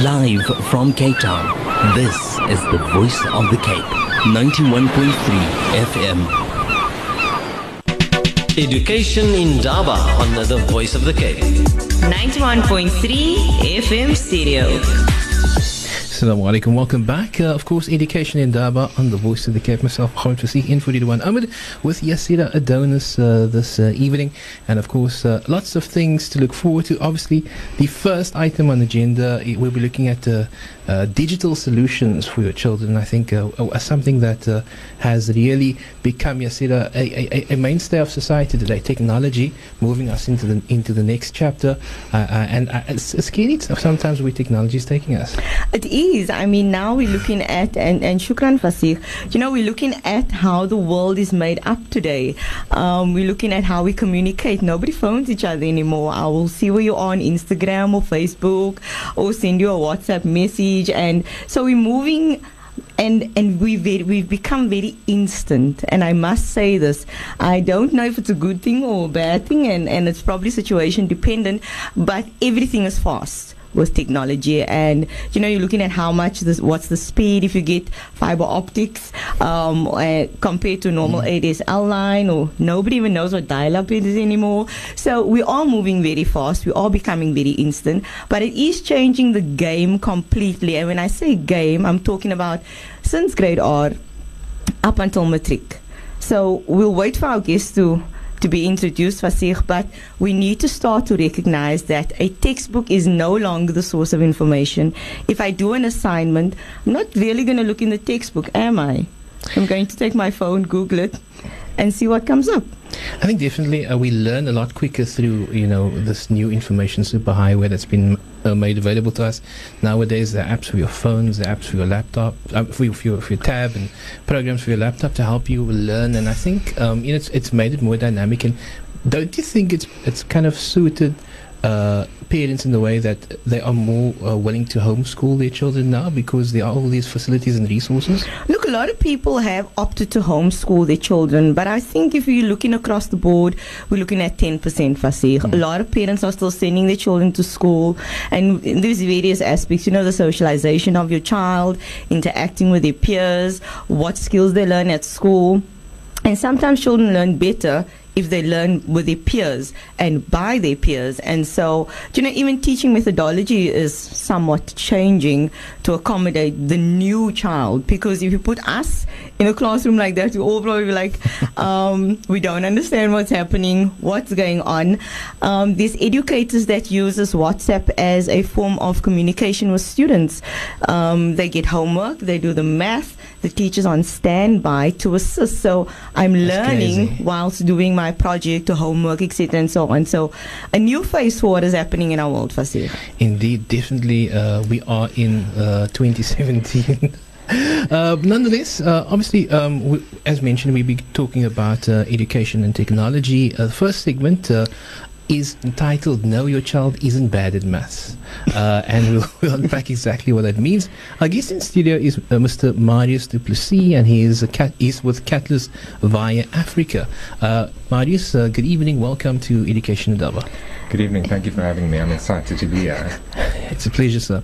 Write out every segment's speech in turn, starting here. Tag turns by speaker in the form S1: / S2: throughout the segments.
S1: Live from Cape Town, this is the voice of the Cape, 91.3 FM.
S2: Education Indaba on the Voice of the Cape.
S3: 91.3 FM stereo.
S4: Assalamu alaikum. Welcome back. Uh, of course, Education Indaba on the Voice of the Cape. Myself, Mohammed Fasih, in 41 Ahmed with Yasira Adonis uh, this uh, evening. And of course, uh, lots of things to look forward to. Obviously, the first item on the agenda, we'll be looking at uh, uh, digital solutions for your children. I think something that has really become, Yasira, a, a, a, mainstay of society today. Technology moving us into the into the next chapter. And it's scary sometimes where technology is taking us.
S3: It is is. I mean, now we're looking at, and, and Shukran Fasih, you know, we're looking at how the world is made up today. Um, we're looking at how we communicate. Nobody phones each other anymore. I will see where you are on Instagram or Facebook or send you a WhatsApp message. And so we're moving and and we've we've become very instant. And I must say this: I don't know if it's a good thing or a bad thing, and and it's probably situation dependent. But everything is fast with technology. And you know, you're looking at how much this, what's the speed if you get fiber optics um, uh, compared to normal mm. ADSL line, or nobody even knows what dial-up is anymore. So we are moving very fast. We are becoming very instant, but it is changing the game completely. And when I say game, I'm talking about since grade R up until matric. So we'll wait for our guests to to be introduced, Fasih, but we need to start to recognize that a textbook is no longer the source of information. If I do an assignment, I'm not really going to look in the textbook, am I? I'm going to take my phone, Google it, and see what comes up.
S4: I think definitely uh, we learn a lot quicker through you know this new information superhighway that's been uh, made available to us nowadays. Are apps for your phones, are apps for your laptop, uh, for, your, for, your, for your tab, and programs for your laptop to help you learn. And I think um, you know it's, it's made it more dynamic. And don't you think it's it's kind of suited uh, parents in the way that they are more uh, willing to homeschool their children now because there are all these facilities and resources?
S3: Look, a lot of people have opted to homeschool their children, but I think if you're looking across the board, we're looking at 10% Fasih. Mm. A lot of parents are still sending their children to school, and there's various aspects, you know, the socialization of your child, interacting with their peers, what skills they learn at school. And sometimes children learn better if they learn with their peers and by their peers. And so, you know, even teaching methodology is somewhat changing to accommodate the new child. Because if you put us in a classroom like that, we all probably be like, um, we don't understand what's happening, what's going on. Um, there's educators that uses WhatsApp as a form of communication with students. Um, they get homework, they do the math, the teacher's on standby to assist. So I'm That's learning crazy. whilst doing my project or homework, etc., and so on. So a new phase for what is happening in our world, Fasih.
S4: Indeed, definitely, uh, we are in uh, 2017. Uh, nonetheless, uh, obviously, um, we, as mentioned, we'll be talking about uh, education and technology. Uh, the first segment, uh, is entitled No, Your Child Isn't Bad at Maths. Uh, and we'll, we'll, unpack exactly what that means. Our guest in studio is uh, Mr. Marius du Plessis, and he is, a cat, is with Catalyst via Afrika. Uh, Marius, uh, good evening. Welcome to Education Indaba.
S5: Good evening. Thank you for having me. I'm excited to be here.
S4: It's a pleasure, sir.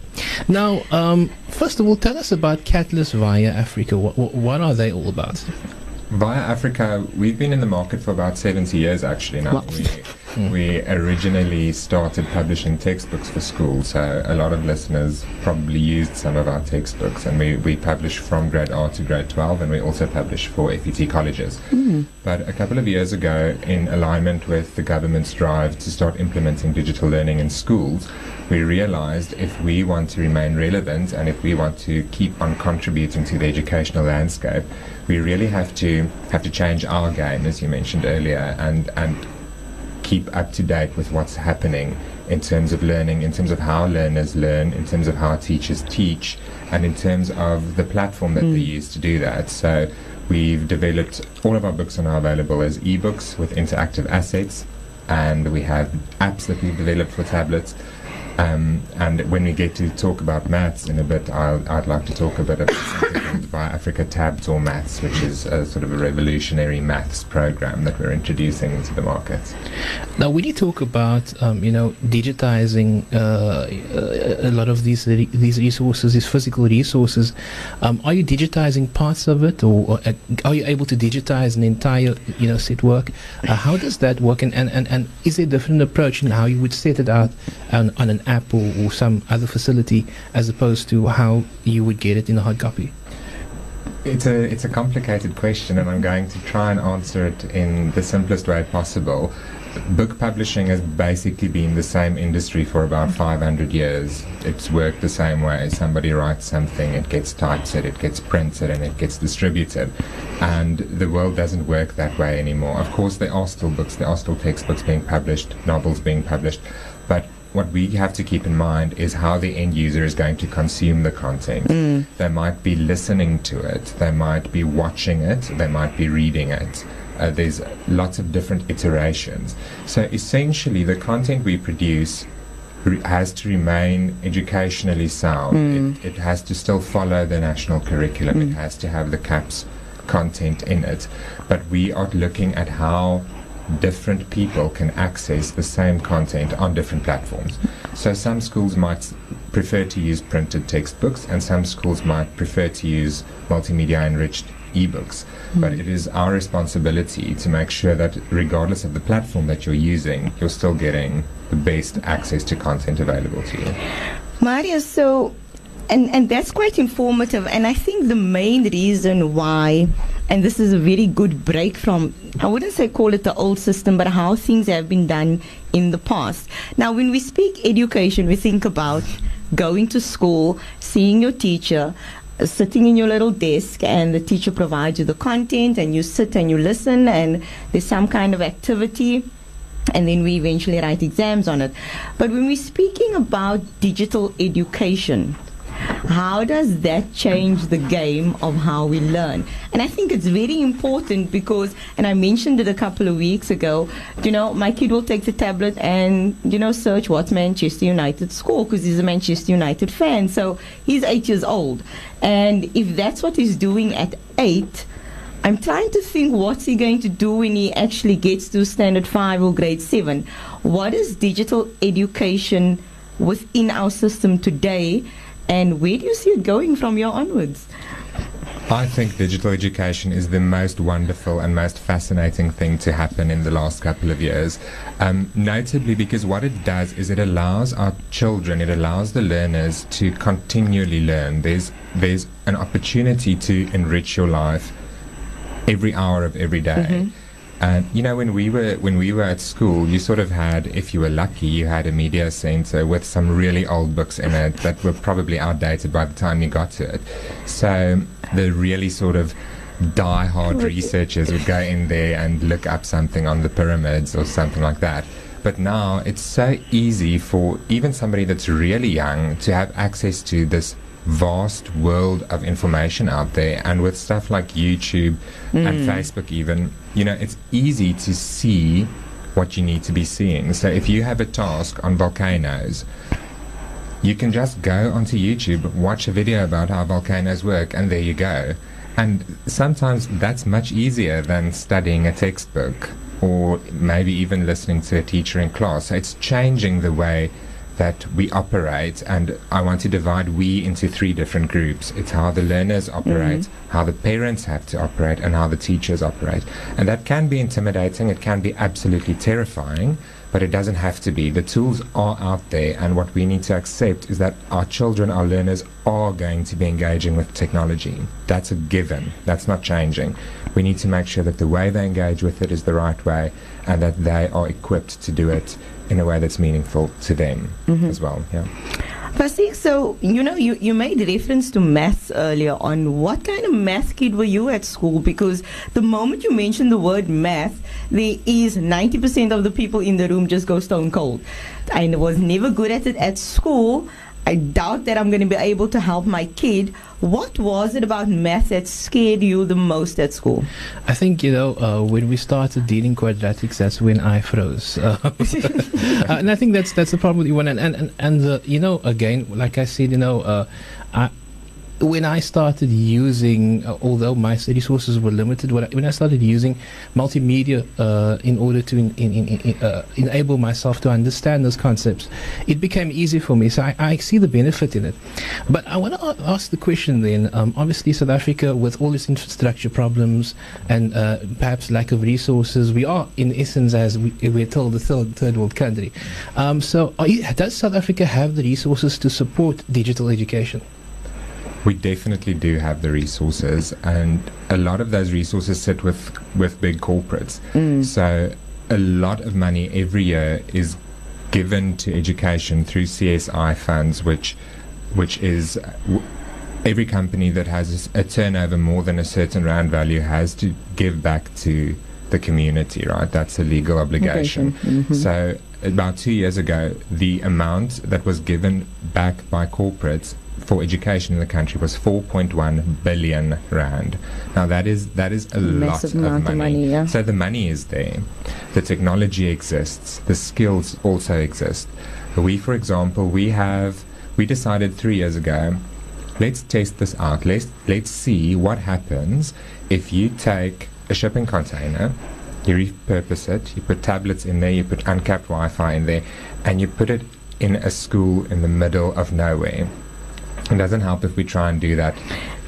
S4: Now, um, first of all, tell us about Catalyst via Afrika. What, what, what are they all about?
S5: Via Afrika, we've been in the market for about 70 years actually now. We. We, originally started publishing textbooks for schools, so a lot of listeners probably used some of our textbooks, and we, we publish from grade R to grade 12, and we also publish for FET colleges. Mm. But a couple of years ago, in alignment with the government's drive to start implementing digital learning in schools, we realized if we want to remain relevant and if we want to keep on contributing to the educational landscape, we really have to have to change our game, as you mentioned earlier, and and keep up to date with what's happening in terms of learning, in terms of how learners learn, in terms of how teachers teach, and in terms of the platform that mm. they use to do that. So we've developed all of our books are now available as ebooks with interactive assets, and we have apps that we've developed for tablets Um, and when we get to talk about maths in a bit, I'll, I'd like to talk a bit about something called Afrika Tabtor Maths, which is a sort of a revolutionary maths program that we're introducing into the market.
S4: Now, when you talk about, um, you know, digitizing uh, a lot of these these resources, these physical resources, um, are you digitizing parts of it, or, or uh, are you able to digitize an entire, you know, set work? Uh, how does that work, and, and, and, and is there a different approach in how you would set it out on, on an app or, or some other facility as opposed to how you would get it in a hard copy?
S5: It's a it's a complicated question, and I'm going to try and answer it in the simplest way possible. Book publishing has basically been the same industry for about 500 years. It's worked the same way. Somebody writes something, it gets typeset, it gets printed, and it gets distributed. And the world doesn't work that way anymore. Of course, there are still books, there are still textbooks being published, novels being published, but what we have to keep in mind is how the end user is going to consume the content. Mm. They might be listening to it, they might be watching it, they might be reading it. Uh, there's lots of different iterations. So essentially, the content we produce re- has to remain educationally sound. Mm. It, it, has to still follow the national curriculum. Mm. It has to have the CAPS content in it. But we are looking at how different people can access the same content on different platforms. So some schools might prefer to use printed textbooks, and some schools might prefer to use multimedia enriched ebooks. Mm. But it is our responsibility to make sure that, regardless of the platform that you're using, you're still getting the best access to content available to you.
S3: Mario, so and and that's quite informative. And i think the main reason why and this is a very good break from i wouldn't say call it the old system but how things have been done in the past. Now when we speak education we think about going to school seeing your teacher sitting in your little desk and the teacher provides you the content and you sit and you listen and there's some kind of activity and then we eventually write exams on it. But when we're speaking about digital education how does that change the game of how we learn? And I think it's very important because, and I mentioned it a couple of weeks ago, you know, my kid will take the tablet and, you know, search what's Manchester United score because he's a Manchester United fan. So he's eight years old. And if that's what he's doing at eight, I'm trying to think what's he going to do when he actually gets to standard five or grade seven. What is digital education within our system today? And where do you see it going from here onwards?
S5: I think digital education is the most wonderful and most fascinating thing to happen in the last couple of years. Um, notably because what it does is it allows our children, it allows the learners to continually learn. There's, there's an opportunity to enrich your life every hour of every day. Mm-hmm. And you know, when we were when we were at school, you sort of had, if you were lucky, you had a media center with some really old books in it that were probably outdated by the time you got to it. So the really sort of die-hard researchers would go in there and look up something on the pyramids or something like that. But now it's so easy for even somebody that's really young to have access to this vast world of information out there. And with stuff like YouTube mm. and Facebook, even, you know, it's easy to see what you need to be seeing. So if you have a task on volcanoes, you can just go onto YouTube, watch a video about how volcanoes work, and there you go. And sometimes that's much easier than studying a textbook or maybe even listening to a teacher in class. So it's changing the way that we operate, and I want to divide we into three different groups. It's how the learners operate, mm-hmm. how the parents have to operate, and how the teachers operate. And that can be intimidating, it can be absolutely terrifying, but it doesn't have to be. The tools are out there, and what we need to accept is that our children, our learners, are going to be engaging with technology. That's a given, that's not changing. We need to make sure that the way they engage with it is the right way and that they are equipped to do it in a way that's meaningful to them mm-hmm. as well. Yeah.
S3: Fasih, so you know, you, you made reference to maths earlier on. What kind of math kid were you at school? Because the moment you mention the word math, there is 90% of the people in the room just go stone cold. I was never good at it at school I doubt that I'm going to be able to help my kid. What was it about math that scared you the most at school?
S4: I think you know uh, when we started dealing quadratics, that's when I froze, uh, uh, and I think that's that's the problem with you. And and and, and uh, you know, again, like I said, you know, uh, I when I started using, uh, although my resources were limited, when I, when I started using multimedia uh, in order to in, in, in, uh, enable myself to understand those concepts, it became easy for me. So I, I see the benefit in it. But I want to ask the question then. Um, obviously, South Africa, with all its infrastructure problems and uh, perhaps lack of resources, we are, in essence, as we, we're told, the third, third world country. Um, so, you, does South Africa have the resources to support digital education?
S5: We definitely do have the resources, and a lot of those resources sit with with big corporates.
S3: Mm.
S5: So a lot of money every year is given to education through CSI funds, which which is w- every company that has a turnover more than a certain round value has to give back to the community. Right, that's a legal obligation.
S3: Mhm.
S5: So about two years ago, the amount that was given back by corporates for education in the country was 4.1 billion rand. Now that is that is a
S3: Massive
S5: lot of
S3: of
S5: money.
S3: money, yeah.
S5: So the money is there, the technology exists, the skills also exist. We, for example, we have we decided three years ago. Let's test this out. Let's let's see what happens if you take a shipping container, you repurpose it, you put tablets in there, you put uncapped Wi-Fi in there, and you put it in a school in the middle of nowhere. It doesn't help if we try and do that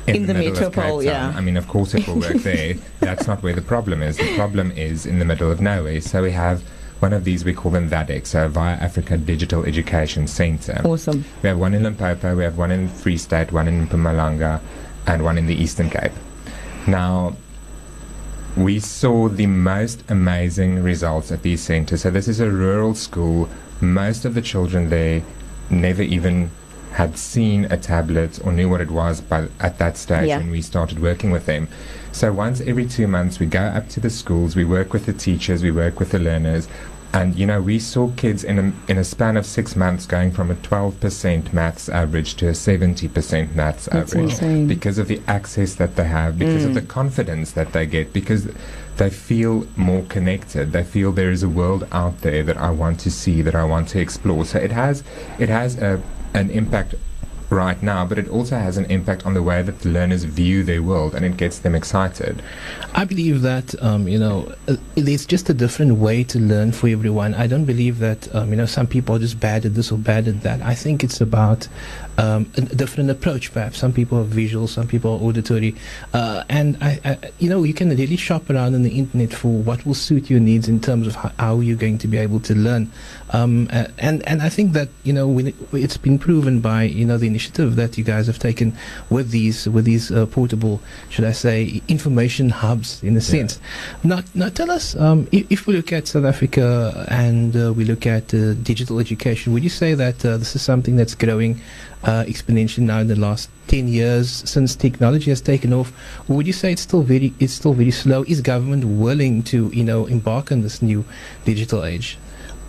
S5: in,
S3: In the
S5: middle of
S3: metropole,
S5: Cape Town.
S3: yeah.
S5: I mean, of course it will work there. That's not where the problem is. The problem is in the middle of nowhere. So we have one of these, we call them VADEC, so Via Afrika Digital Education Center.
S3: Awesome.
S5: We have one in Limpopo, we have one in Free State, one in Mpumalanga, and one in the Eastern Cape. Now, we saw the most amazing results at these centers. So this is a rural school. Most of the children there never even had seen a tablet or knew what it was by, at that stage
S3: Yeah.
S5: when we started working with them. So once every two months, we go up to the schools, we work with the teachers, we work with the learners, and you know we saw kids in a, in a span of six months going from a 12% maths average to a 70% maths
S3: That's
S5: average
S3: insane.
S5: because of the access that they have, because of
S3: Mm.
S5: the confidence that they get, because they feel more connected. They feel there is a world out there that I want to see, that I want to explore. So it has it has a, an impact right now, but it also has an impact on the way that the learners view their world, and it gets them excited.
S4: I believe that um, you know uh, there's just a different way to learn for everyone. I don't believe that um, you know some people are just bad at this or bad at that. I think it's about um, a different approach. Perhaps some people are visual, some people are auditory, uh, and I, I, you know you can really shop around on the internet for what will suit your needs in terms of how, how you're going to be able to learn. Um, uh, and and I think that you know it, it's been proven by you know the initiative that you guys have taken with these with these uh, portable, should I say, information hubs in a sense. Now, now tell us um, if, if we look at South Africa and uh, we look at uh, digital education, would you say that uh, this is something that's growing uh, exponentially now in the last 10 years since technology has taken off? Or would you say it's still very it's still very slow? Is government willing to you know embark on this new digital age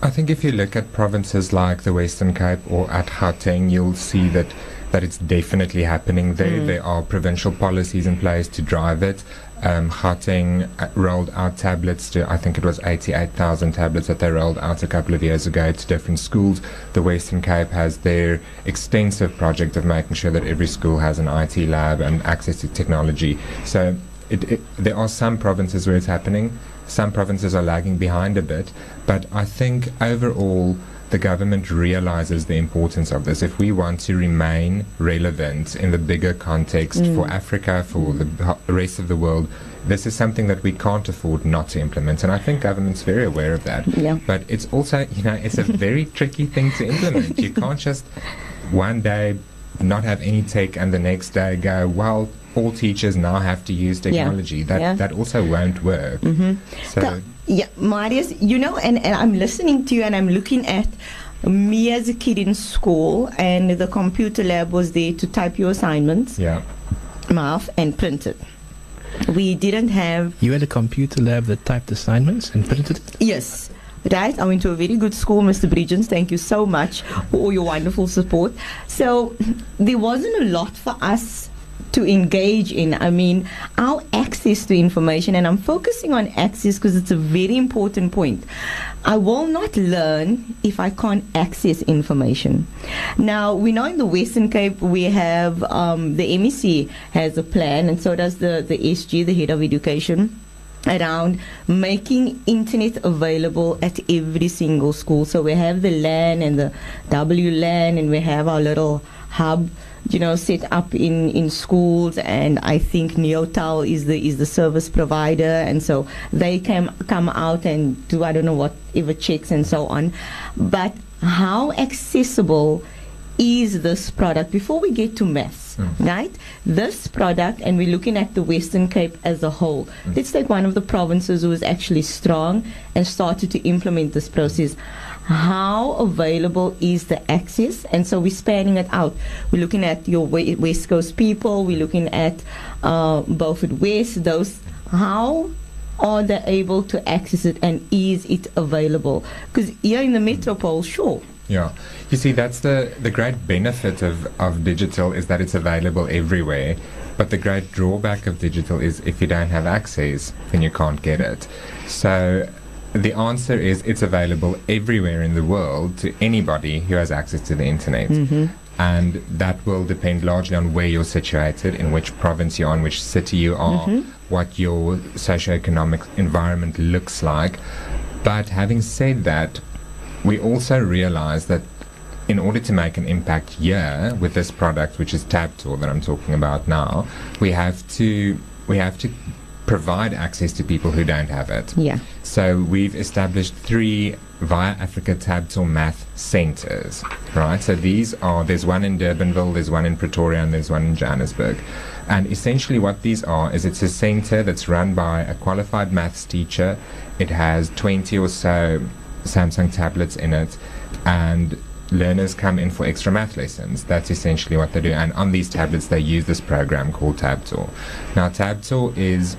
S5: I think if you look at provinces like the Western Cape or at Gauteng, you'll see that that it's definitely happening there.
S3: Mm.
S5: There are provincial policies in place to drive it. Um, Gauteng uh, rolled out tablets to, I think it was 88,000 tablets that they rolled out a couple of years ago to different schools. The Western Cape has their extensive project of making sure that every school has an IT lab and access to technology. So it, it, there are some provinces where it's happening. Some provinces are lagging behind a bit, but I think overall the government realizes the importance of this. If we want to remain relevant in the bigger context for mm. Africa, for the mm. ho- rest of the world, this is something that we can't afford not to implement. And I think government's very aware of that.
S3: Yeah.
S5: But it's also, you know, it's a very tricky thing to implement. You can't just one day not have any tech and the next day go, well, all teachers now have to use technology. That
S3: Yeah.
S5: that also won't work.
S3: Mm-hmm.
S5: So
S3: The- yeah, Marius, you know, and, and I'm listening to you and I'm looking at me as a kid in school, and the computer lab was there to type your assignments,
S5: yeah.
S3: math, and print it. We didn't have
S4: you had a computer lab that typed assignments and printed it
S3: Yes. right? I went to a very good school, Mr. Bridgens. Thank you so much for all your wonderful support. So there wasn't a lot for us to engage in. I mean, our access to information, and I'm focusing on access because it's a very important point. I will not learn if I can't access information. Now, we know in the Western Cape we have um, the MEC has a plan, and so does the, the SG, the head of education around making internet available at every single school. So we have the LAN and the WLAN, and we have our little hub you know, set up in, in schools, and I think Neotel is the is the service provider, and so they can come out and do I don't know whatever checks and so on. But how accessible is this product before we get to maths,
S5: Mm.
S3: right? This product, and we're looking at the Western Cape as a whole.
S5: Mm.
S3: Let's take one of the provinces who is actually strong and started to implement this process. How available is the access? And so we're spanning it out. We're looking at your we- West Coast people. We're looking at uh, Beaufort West. Those how are they able to access it and is it available? Because here in the metropole, sure,
S5: Yeah, you see, that's the the great benefit of of digital is that it's available everywhere. But the great drawback of digital is if you don't have access, then you can't get it. So the answer is it's available everywhere in the world to anybody who has access to the internet. Mm-hmm. And that will depend largely on where you're situated, in which province you're on, which city you are, mm-hmm. what your socioeconomic environment looks like. But having said that, we also realize that in order to make an impact here with this product, which is Tabtor that I'm talking about now, we have to we have to provide access to people who don't have it.
S3: yeah.
S5: So we've established three via Afrika Tabtor Math centers, right? So these are there's one in Durbanville, there's one in Pretoria, and there's one in Johannesburg. And essentially, what these are is it's a center that's run by a qualified maths teacher. It has 20 or so Samsung tablets in it, and learners come in for extra math lessons. That's essentially what they do. And on these tablets, they use this program called Tabtor. Now, Tabtor is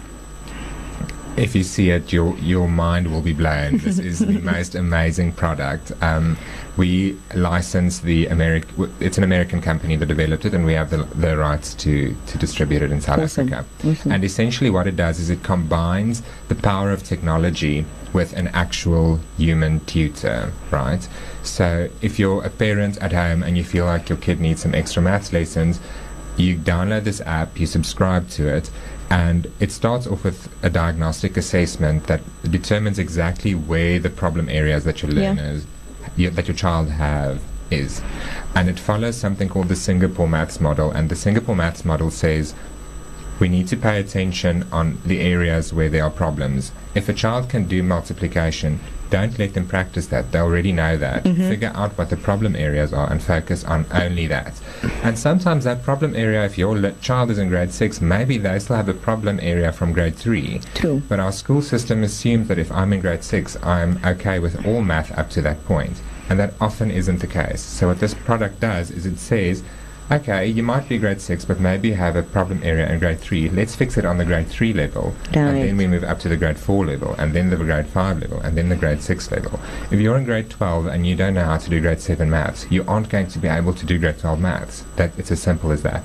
S5: if you see it, your your mind will be blown. This is the most amazing product. Um, we license the American. It's an American company that developed it, and we have the, the rights to to distribute it in South
S3: Awesome.
S5: Africa.
S3: Awesome.
S5: And essentially, what it does is it combines the power of technology with an actual human tutor, right? So, if you're a parent at home and you feel like your kid needs some extra maths lessons, you download this app, you subscribe to it, and it starts off with a diagnostic assessment that determines exactly where the problem areas that your learners, y- that your child have is. And it follows something called the Singapore Maths Model, and the Singapore Maths Model says we need to pay attention on the areas where there are problems. If a child can do multiplication, don't let them practice that. They already know that. Mm-hmm. Figure out what the problem areas are and focus on only that. And sometimes that problem area, if your child is in grade six, maybe they still have a problem area from grade three.
S3: True.
S5: But our school system assumes that if I'm in grade six, I'm okay with all math up to that point. And that often isn't the case. So what this product does is it says, okay, you might be grade six, but maybe you have a problem area in grade three. Let's fix it on the grade three level. And then we move up to the grade four level, and then the grade five level, and then the grade six level. If you're in grade 12 and you don't know how to do grade seven maths, you aren't going to be able to do grade 12 maths. That, it's as simple as that.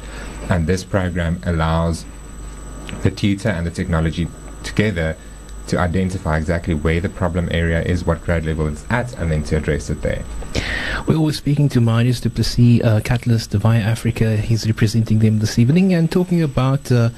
S5: And this program allows the tutor and the technology together to identify exactly where the problem area is, what grade level it's at, and then to address it there.
S4: We're always speaking to Marius du Plessis, uh, Catalyst via Afrika. He's representing them this evening and talking about uh,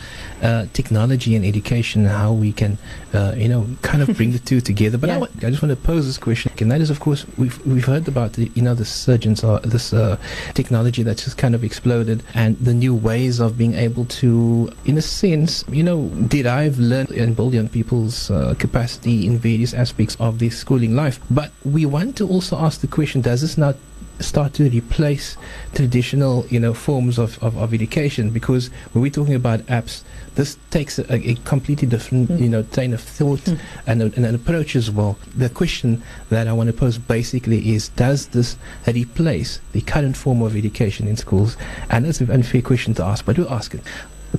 S4: uh, technology and education, how we can, uh, you know, kind of bring the two together. But I,
S3: Yeah.
S4: wa- I just want to pose this question, and that is, of course, we've we've heard about the, you know, the surgeons or this uh, technology that's just kind of exploded, and the new ways of being able to, in a sense, you know, derive, learn, and build young people's uh, capacity in various aspects of their schooling life. But we want to also ask the question: Does this not start to replace traditional, you know, forms of, of, of education? Because when we're talking about apps, this takes a, a completely different, you know, train of thought and, a, and an approach as well. The question that I want to pose basically is: Does this replace the current form of education in schools? And that's an unfair question to ask, but we'll ask it.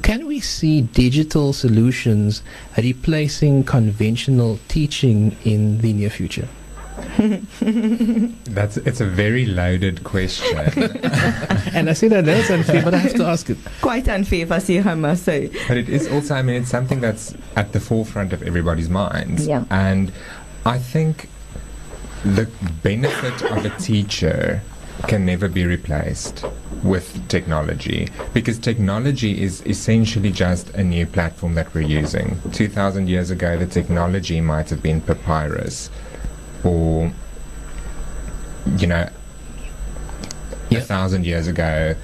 S4: Can we see digital solutions replacing conventional teaching in the near future?
S5: That's it's a very loaded question.
S4: and I say that that's unfair, but I have to ask it.
S3: Quite unfair, Fasih, I must say.
S5: But it is also, I mean, it's something that's at the forefront of everybody's minds.
S3: Yeah.
S5: And I think the benefit of a teacher can never be replaced with technology because technology is essentially just a new platform that we're using. 2,000 years ago, the technology might have been papyrus or, you know, a thousand years ago,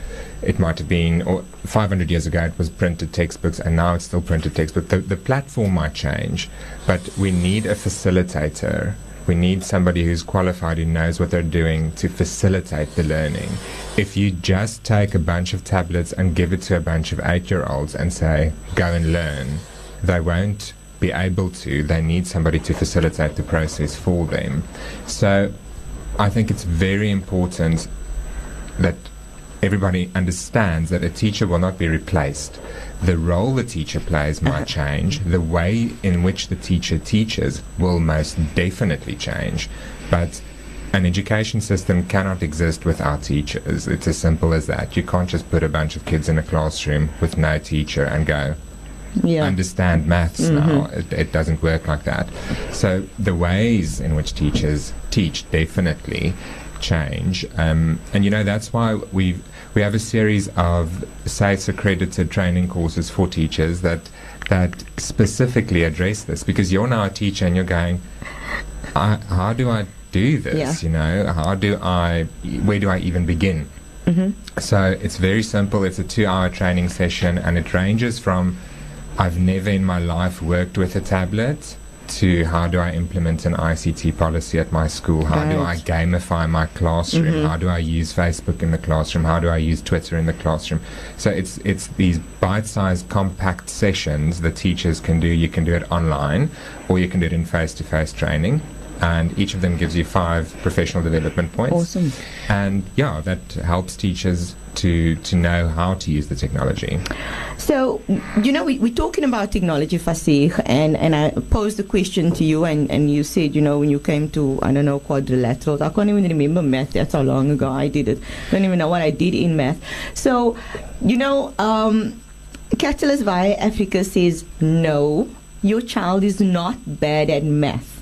S5: it might have been, or 500 years ago, it was printed textbooks, and now it's still printed textbooks. The, the platform might change, but we need a facilitator. We need somebody who's qualified, who knows what they're doing to facilitate the learning. If you just take a bunch of tablets and give it to a bunch of eight year olds and say, go and learn, they won't be able to. They need somebody to facilitate the process for them. So I think it's very important that everybody understands that a teacher will not be replaced. The role the teacher plays might change. The way in which the teacher teaches will most definitely change. But an education system cannot exist without teachers. It's as simple as that. You can't just put a bunch of kids in a classroom with no teacher and go,
S3: Yeah.
S5: understand maths mm-hmm. now. It, it doesn't work like that. So the ways in which teachers teach definitely change, um, and you know that's why we we have a series of SACE accredited training courses for teachers that that specifically address this because you're now a teacher and you're going, I, how do I do this?
S3: Yeah.
S5: You know, how do I? Where do I even begin? So it's very simple. It's a two-hour training session, and it ranges from I've never in my life worked with a tablet to how do I implement an ICT policy at my school? How do I gamify my classroom? Mm-hmm. How do I use Facebook in the classroom? How do I use Twitter in the classroom? So it's it's these bite-sized, compact sessions that teachers can do. You can do it online, or you can do it in face-to-face training. And each of them gives you five professional development points.
S3: Awesome.
S5: And yeah, that helps teachers to to know how to use the technology.
S3: So, you know, we, we're talking about technology, Fasih, and, and I posed the question to you, and, and you said, you know, when you came to, I don't know, quadrilaterals, I can't even remember math. That's how long ago I did it. I don't even know what I did in math. So, you know, um, Catalyst via Afrika says, no, your child is not bad at math.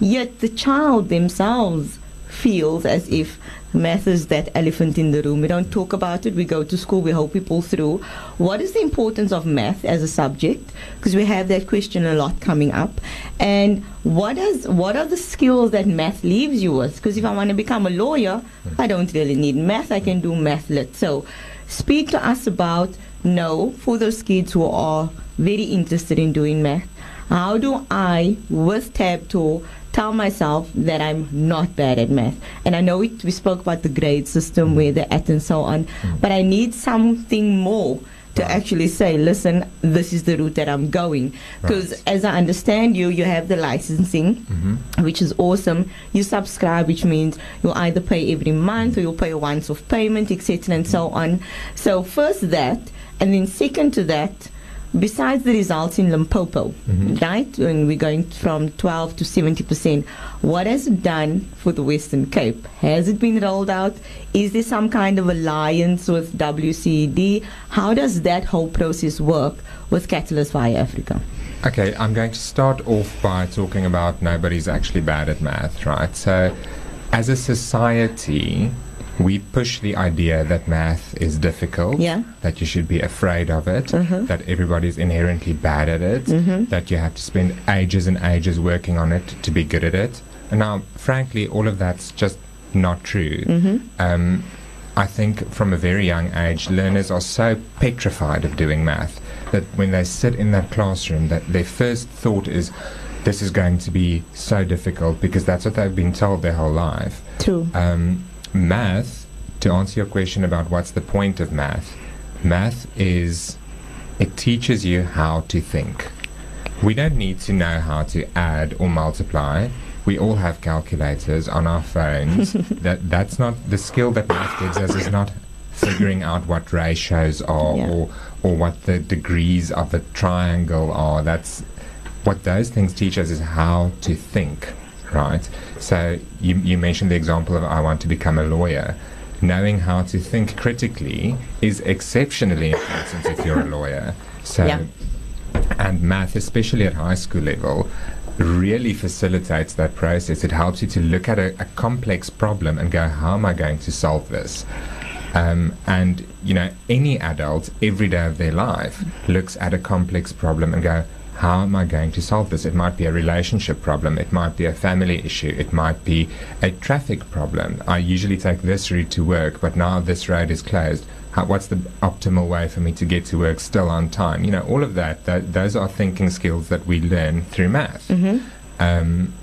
S3: Yet the child themselves feels as if math is that elephant in the room. We don't talk about it. We go to school. We hope pull through. What is the importance of math as a subject? Because we have that question a lot coming up. And what is what are the skills that math leaves you with? Because if I want to become a lawyer, I don't really need math. I can do math lit. So, speak to us about no for those kids who are very interested in doing math. How do I, with Tabtor, tell myself that I'm not bad at math? And I know we, we spoke about the grade system, where they're at, and so on, but I need something more to actually say, listen, this is the route that I'm going. Because
S5: Right.
S3: as I understand you, you have the licensing, mm-hmm. which is awesome. You subscribe, which means you'll either pay every month or you'll pay a once off payment, etc., and so on. So, first that, and then second to that, besides the results in Limpopo, mm-hmm. right? When we're going from 12 to 70%, what has it done for the Western Cape? Has it been rolled out? Is there some kind of alliance with WCED? How does that whole process work with Catalyst via Afrika?
S5: Okay, I'm going to start off by talking about nobody's actually bad at math, right? So, as a society, we push the idea that math is difficult,
S3: Yeah.
S5: that you should be afraid of it, Mhm. that everybody's inherently bad at it, Mhm. that you have to spend ages and ages working on it to be good at it. And now, frankly, all of that's just not true. Um, I think from a very young age, learners are so petrified of doing math that when they sit in that classroom, that their first thought is, "This is going to be so difficult," because that's what they've been told their whole life.
S3: True.
S5: Um, math, to answer your question about what's the point of math, math is it teaches you how to think. We don't need to know how to add or multiply. We all have calculators on our phones. that that's not the skill that math gives us is not figuring out what ratios are
S3: Yeah.
S5: or or what the degrees of a triangle are. That's what those things teach us is how to think, right? So you, you mentioned the example of I want to become a lawyer. Knowing how to think critically is exceptionally important if you're a lawyer. So,
S3: Yeah.
S5: and math, especially at high school level, really facilitates that process. It helps you to look at a, a complex problem and go, how am I going to solve this? Um, and you know, any adult every day of their life looks at a complex problem and go, how am I going to solve this? It might be a relationship problem, it might be a family issue, it might be a traffic problem. I usually take this route to work, but now this road is closed. How, what's the optimal way for me to get to work still on time? You know, all of that, that those are thinking skills that we learn through math. Um,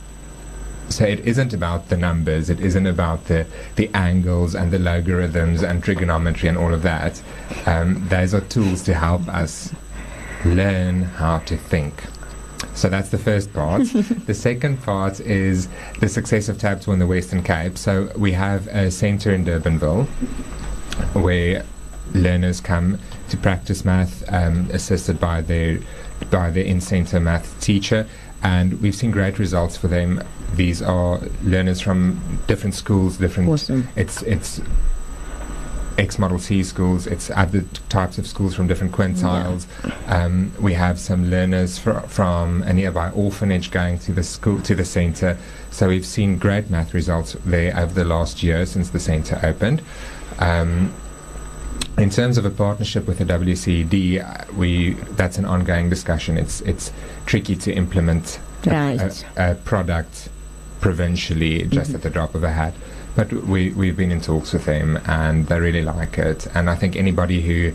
S5: so it isn't about the numbers, it isn't about the, the angles and the logarithms and trigonometry and all of that. Um, those are tools to help us learn how to think. So that's the first part. the second part is the success of Tabtor in the Western Cape. So we have a centre in Durbanville where learners come to practice math, um, assisted by their by their in-centre math teacher, and we've seen great results for them. These are learners from different schools, different.
S3: Awesome.
S5: It's it's X Model C schools. It's other types of schools from different quintiles. Um, we have some learners fr- from a nearby orphanage going to the school to the centre. So we've seen great math results there over the last year since the centre opened. Um, in terms of a partnership with the WCED, uh, we that's an ongoing discussion. It's it's tricky to implement a-
S3: Right.
S5: a, a product provincially just at the drop of a hat. But we we've been in talks with them and they really like it. And I think anybody who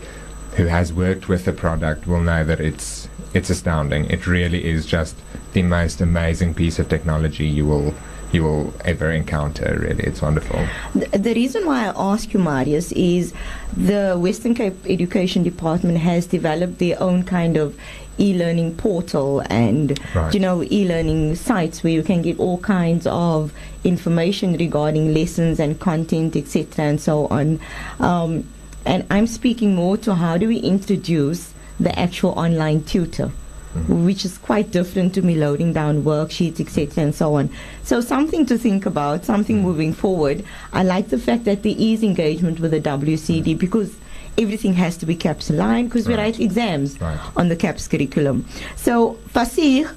S5: who has worked with the product will know that it's it's astounding. It really is just the most amazing piece of technology you will you will ever encounter. Really, it's wonderful.
S3: The, the reason why I ask you, Marius, is the Western Cape Education Department has developed their own kind of e-learning portal and
S5: Right.
S3: you know e-learning sites where you can get all kinds of information regarding lessons and content, etc., and so on. Um, and I'm speaking more to how do we introduce the actual online tutor which is quite different to me loading down worksheets, etc., and so on. So something to think about, something mm. moving forward. I like the fact that there is engagement with the WCD because everything has to be CAPS aligned because we write exams
S5: Right.
S3: on the CAPS curriculum. So, Fasih,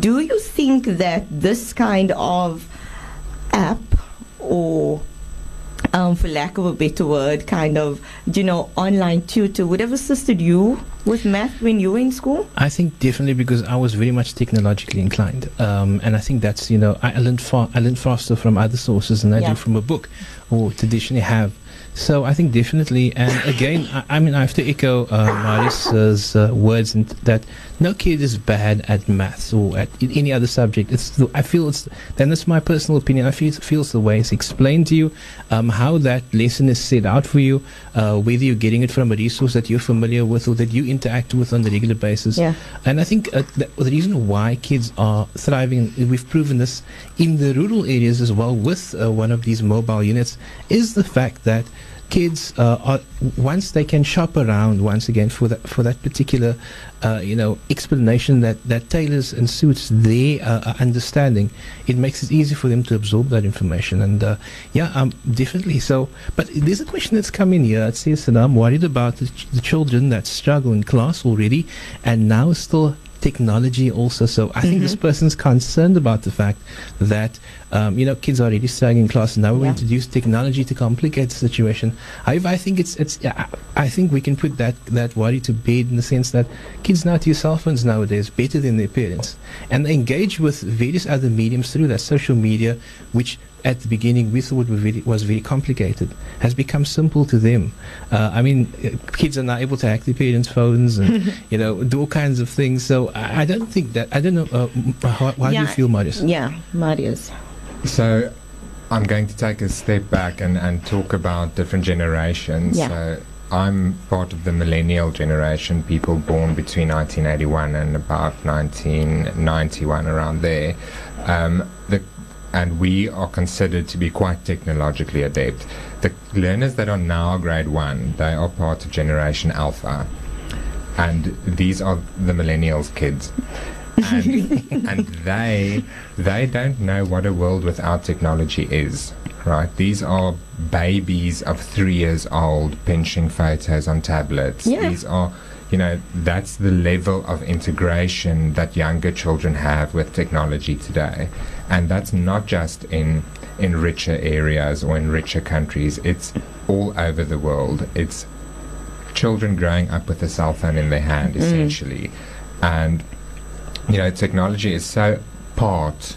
S3: do you think that this kind of app or um, for lack of a better word, kind of, you know, online tutor would have assisted you with math when you were in school?
S4: I think definitely because I was very much technologically inclined, um, and I think that's you know I learned far I learned faster from other sources than I
S3: Yeah.
S4: do from a book, or traditionally have. So I think definitely, and again, I, I mean I have to echo uh, Marius's uh, words that no kid is bad at maths or at i- any other subject. It's the, I feel it's and that's my personal opinion. I feel feels the way it's explained to you, um, how that lesson is set out for you, uh, whether you're getting it from a resource that you're familiar with or that you interact with on a regular basis.
S3: Yeah.
S4: And I think uh, the, the reason why kids are thriving, we've proven this in the rural areas as well with uh, one of these mobile units, is the fact that kids uh, are once they can shop around once again for that for that particular uh, you know explanation that that tailors and suits their uh, understanding it makes it easy for them to absorb that information. And uh, yeah um, definitely. So but there's a question that's come in here. It says that I'm worried about the, ch- the children that struggle in class already and now still technology also. So I think this person's concerned about the fact that um, you know kids are already struggling in class and now we
S3: Yeah.
S4: introduce technology to complicate the situation. However I think it's it's yeah, I think we can put that that worry to bed in the sense that kids now use cell phones nowadays better than their parents. And they engage with various other mediums through that social media which at the beginning we thought were very, was very complicated has become simple to them. Uh, I mean uh, kids are now able to hack their parents phones and you know do all kinds of things. So I, don't think that I don't know uh, how, how do you feel Marius?
S3: Yeah, Marius.
S5: So I'm going to take a step back and, and talk about different generations.
S3: Yeah.
S5: So I'm part of the millennial generation, people born between 1981 and about 1991, around there. Um, the, and we are considered to be quite technologically adept. The learners that are now grade one, they are part of Generation Alpha. And these are the millennials kids. And, and they they don't know what a world without technology is. Right? These are babies of three years old pinching photos on tablets.
S3: Yeah.
S5: These are you know, that's the level of integration that younger children have with technology today. And that's not just in in richer areas or in richer countries. It's all over the world. It's children growing up with a cell phone in their hand, mm. essentially. And, you know, technology is so part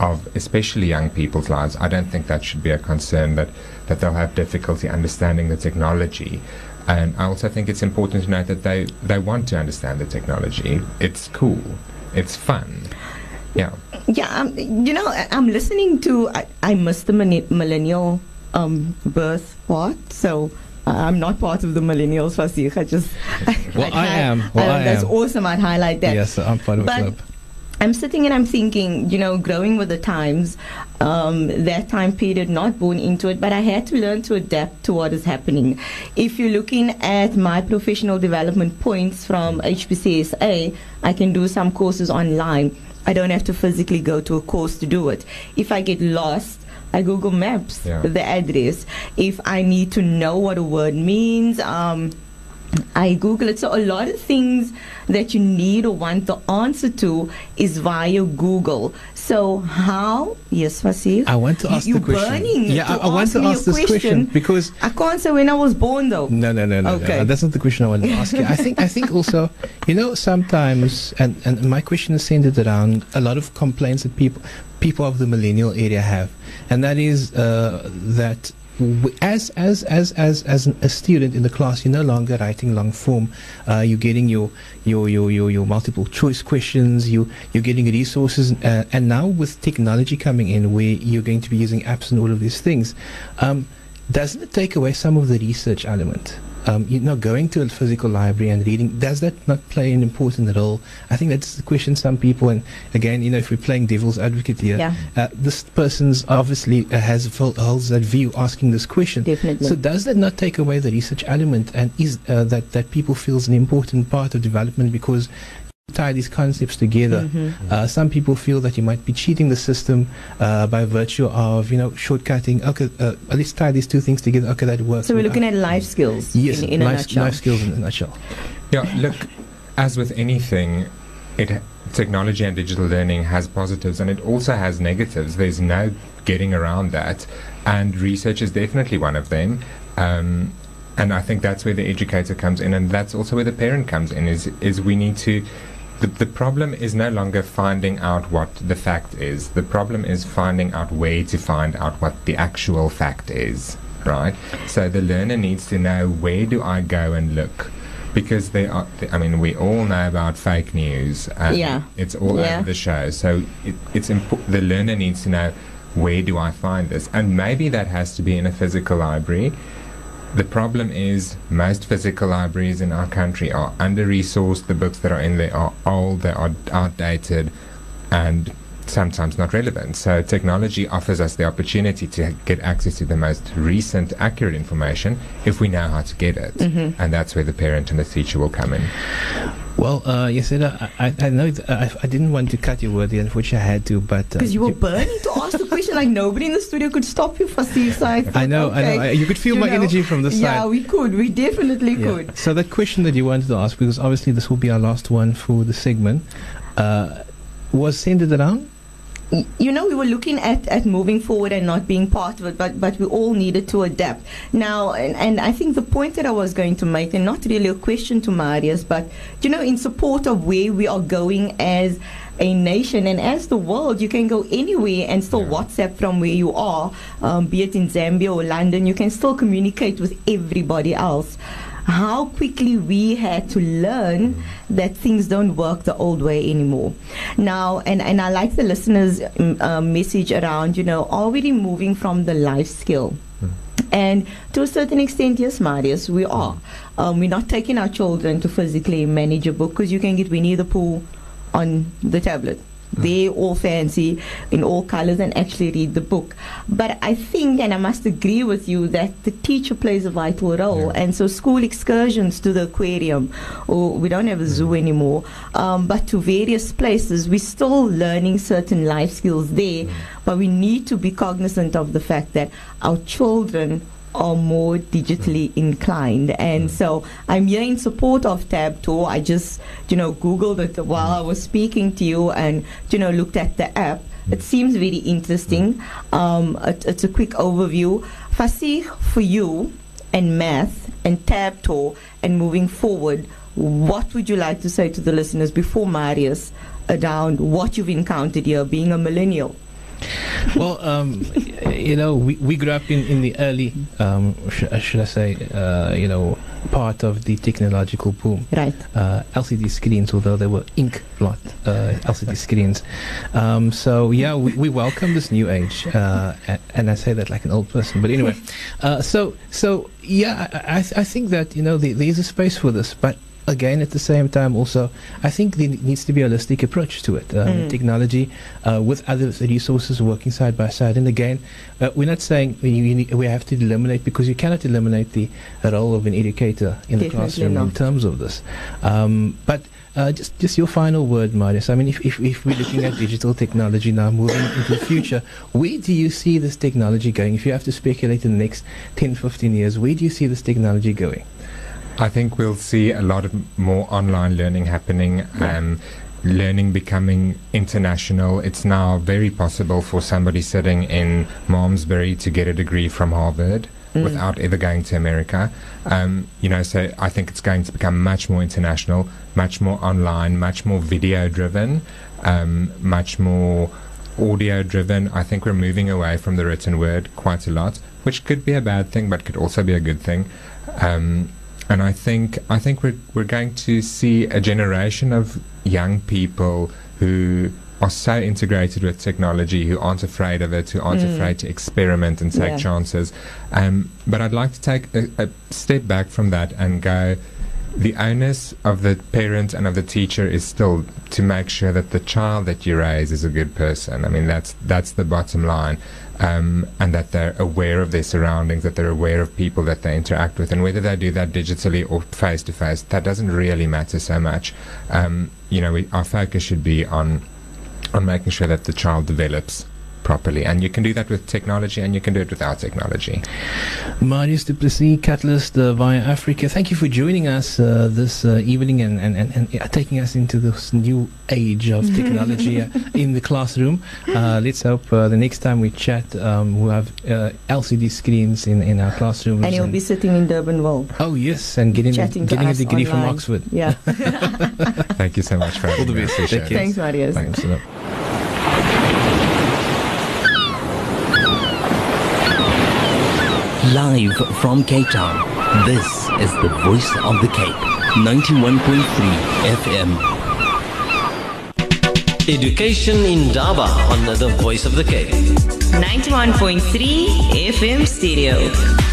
S5: of especially young people's lives. I don't think that should be a concern that, that they'll have difficulty understanding the technology. And I also think it's important to note that they, they want to understand the technology. It's cool. It's fun. Yeah.
S3: Yeah, um, you know, I'm listening to. I, I missed the millennial um, birth part, so I'm not part of the millennials. Fasih. I just.
S4: Well,
S3: I'd
S4: I am. Well,
S3: uh,
S4: I
S3: that's
S4: am.
S3: awesome. I'd highlight that.
S4: Yes, I'm part of a
S3: But-
S4: club.
S3: I'm sitting and I'm thinking, you know, growing with the times, um, that time period, not born into it, but I had to learn to adapt to what is happening. If you're looking at my professional development points from HPCSA, I can do some courses online. I don't have to physically go to a course to do it. If I get lost, I Google Maps
S5: Yeah.
S3: the address. If I need to know what a word means, um, I Google it. So a lot of things that you need or want the answer to is via Google. So how? Yes, Fasih.
S4: I want to
S3: You-
S4: ask
S3: you're
S4: the question.
S3: burning
S4: yeah, I, I want to ask this question because
S3: I can't say when I was born though.
S4: No, no, no, no,
S3: Okay.
S4: no. That's not the question I want to ask you. I think, I think also, you know, sometimes, and, and my question is centered around a lot of complaints that people, people of the millennial area have, and that is uh, that as as as as as a student in the class, you're no longer writing long form. Uh, you're getting your your, your your your multiple choice questions. You you're getting resources, uh, and now with technology coming in, where you're going to be using apps and all of these things. Um, doesn't it take away some of the research element? Um, you know, going to a physical library and reading, does that not play an important role? I think that's the question some people, and again, you know, if we're playing devil's advocate here,
S3: Yeah.
S4: uh, this person's obviously uh, has full, holds that view asking this question.
S3: Definitely.
S4: So does that not take away the research element, and is uh, that that people feels an important part of development because tie these concepts together?
S3: Mm-hmm.
S4: Uh, some people feel that you might be cheating the system uh, by virtue of you know shortcutting. Okay, uh, let's tie these two things together. Okay, that works.
S3: So we're looking at life skills
S4: yes,
S3: in, in a
S4: life,
S3: nutshell.
S4: life skills in a nutshell.
S5: Yeah, look, as with anything, it technology and digital learning has positives and it also has negatives. There's no getting around that, and research is definitely one of them. Um, and I think that's where the educator comes in, and that's also where the parent comes in. Is is we need to. The, the problem is no longer finding out what the fact is. The problem is finding out where to find out what the actual fact is, right? So the learner needs to know where do I go and look because they are i mean we all know about fake news
S3: Yeah.
S5: it's all
S3: Yeah.
S5: over the show so it, it's impo- the learner needs to know where do i find this and maybe that has to be in a physical library the problem is most physical libraries in our country are under resourced the books that are in there are old they are outdated and sometimes not relevant. So technology offers us the opportunity to get access to the most recent accurate information if we know how to get it. Mm-hmm. And that's where the parent and the teacher will come in
S4: Well, uh, Yasida, I, I, I know I, I didn't want to cut you word, unfortunately I had to, but uh,
S3: Because you were burning to ask the question, like nobody in the studio could stop you. So I, thought,
S4: I know, I know. you could feel
S3: you
S4: my
S3: know.
S4: energy from the
S3: Yeah,
S4: side.
S3: Yeah, we could. We definitely
S4: Yeah.
S3: could.
S4: So that question that you wanted to ask, because obviously this will be our last one for the segment, uh, was centered around.
S3: You know, we were looking at, at moving forward and not being part of it, but, but we all needed to adapt. Now, and, and I think the point that I was going to make, and not really a question to Marius, but, you know, in support of where we are going as a nation and as the world, you can go anywhere and still
S5: Yeah.
S3: WhatsApp from where you are, um, be it in Zambia or London, you can still communicate with everybody else. How quickly we had to learn that things don't work the old way anymore. Now, and, and I like the listeners' um, uh, message around, you know, are we removing from the life skill? And to a certain extent, yes, Marius, we are. Um, we're not taking our children to physically manage a book because you can get Winnie the Pooh on the tablet. They all fancy in all colors and actually read the book. But I think, and I must agree with you, that the teacher plays a vital role.
S5: Yeah.
S3: And so school excursions to the aquarium, or we don't have a zoo anymore, um, but to various places, we're still learning certain life skills there. But we need to be cognizant of the fact that our children are more digitally mm. inclined. And mm. so I'm here in support of Tabtor. I just, you know, Googled it while mm. I was speaking to you and, you know, looked at the app. It seems very interesting. Um, it, it's a quick overview. Fasih, for you and math and Tabtor and moving forward, what would you like to say to the listeners before Marius around what you've encountered here being a millennial?
S4: Well, um, you know, we, we grew up in, in the early, um, sh- uh, should I say, uh, you know, part of the technological boom.
S3: Right.
S4: Uh, LCD screens, although they were ink blot uh, LCD screens. Um, so yeah, we, we welcome this new age, uh, and I say that like an old person. But anyway, uh, so so yeah, I, I, th- I think that you know the, there is a space for this, but again at the same time also I think there needs to be a holistic approach to it. Um,
S3: Mm.
S4: Technology uh, with other resources working side by side. And again, uh, we're not saying we, need, we have to eliminate because you cannot eliminate the role of an educator in the
S3: Definitely
S4: classroom in terms of this. Um, but uh, just just your final word, Marius. I mean, if, if, if we're looking at digital technology now moving into the future, where do you see this technology going? If you have to speculate in the next 10, 15 years, where do you see this technology going?
S5: I think we'll see a lot of more online learning happening. Um, learning becoming international. It's now very possible for somebody sitting in Malmesbury to get a degree from Harvard without ever going to America. Um, you know, so I think it's going to become much more international, much more online, much more video driven, um, much more audio driven. I think we're moving away from the written word quite a lot, which could be a bad thing, but could also be a good thing. Um, and I think I think we're we're going to see a generation of young people who are so integrated with technology, who aren't afraid of it, who aren't afraid to experiment and take
S3: Yeah.
S5: chances. Um, but I'd like to take a, a step back from that and go. The onus of the parent and of the teacher is still to make sure that the child that you raise is a good person. I mean, that's that's the bottom line um, and that they're aware of their surroundings, that they're aware of people that they interact with, and whether they do that digitally or face to face, that doesn't really matter so much. Um, you know, we, our focus should be on on making sure that the child develops properly, and you can do that with technology, and you can do it without technology.
S4: Marius du Plessis, Catalyst uh, via Afrika. Thank you for joining us uh, this uh, evening and, and, and, and uh, taking us into this new age of technology uh, in the classroom. Uh, let's hope uh, the next time we chat, um, we'll have uh, LCD screens in, in our classrooms.
S3: And you'll be sitting in Durban Durbanville.
S4: oh, yes, and getting,
S3: Chatting to
S4: getting a
S3: us
S4: degree from. Oxford.
S3: Yeah.
S5: Thank you so much for having
S4: the best.
S5: appreciate
S4: Thank you.
S3: Thanks, Marius.
S5: Thanks.
S4: Thanks a lot.
S1: Live from Cape Town, this is the voice of the Cape. 91.3 FM.
S2: Education Indaba on the Voice of the Cape.
S3: 91.3 FM stereo.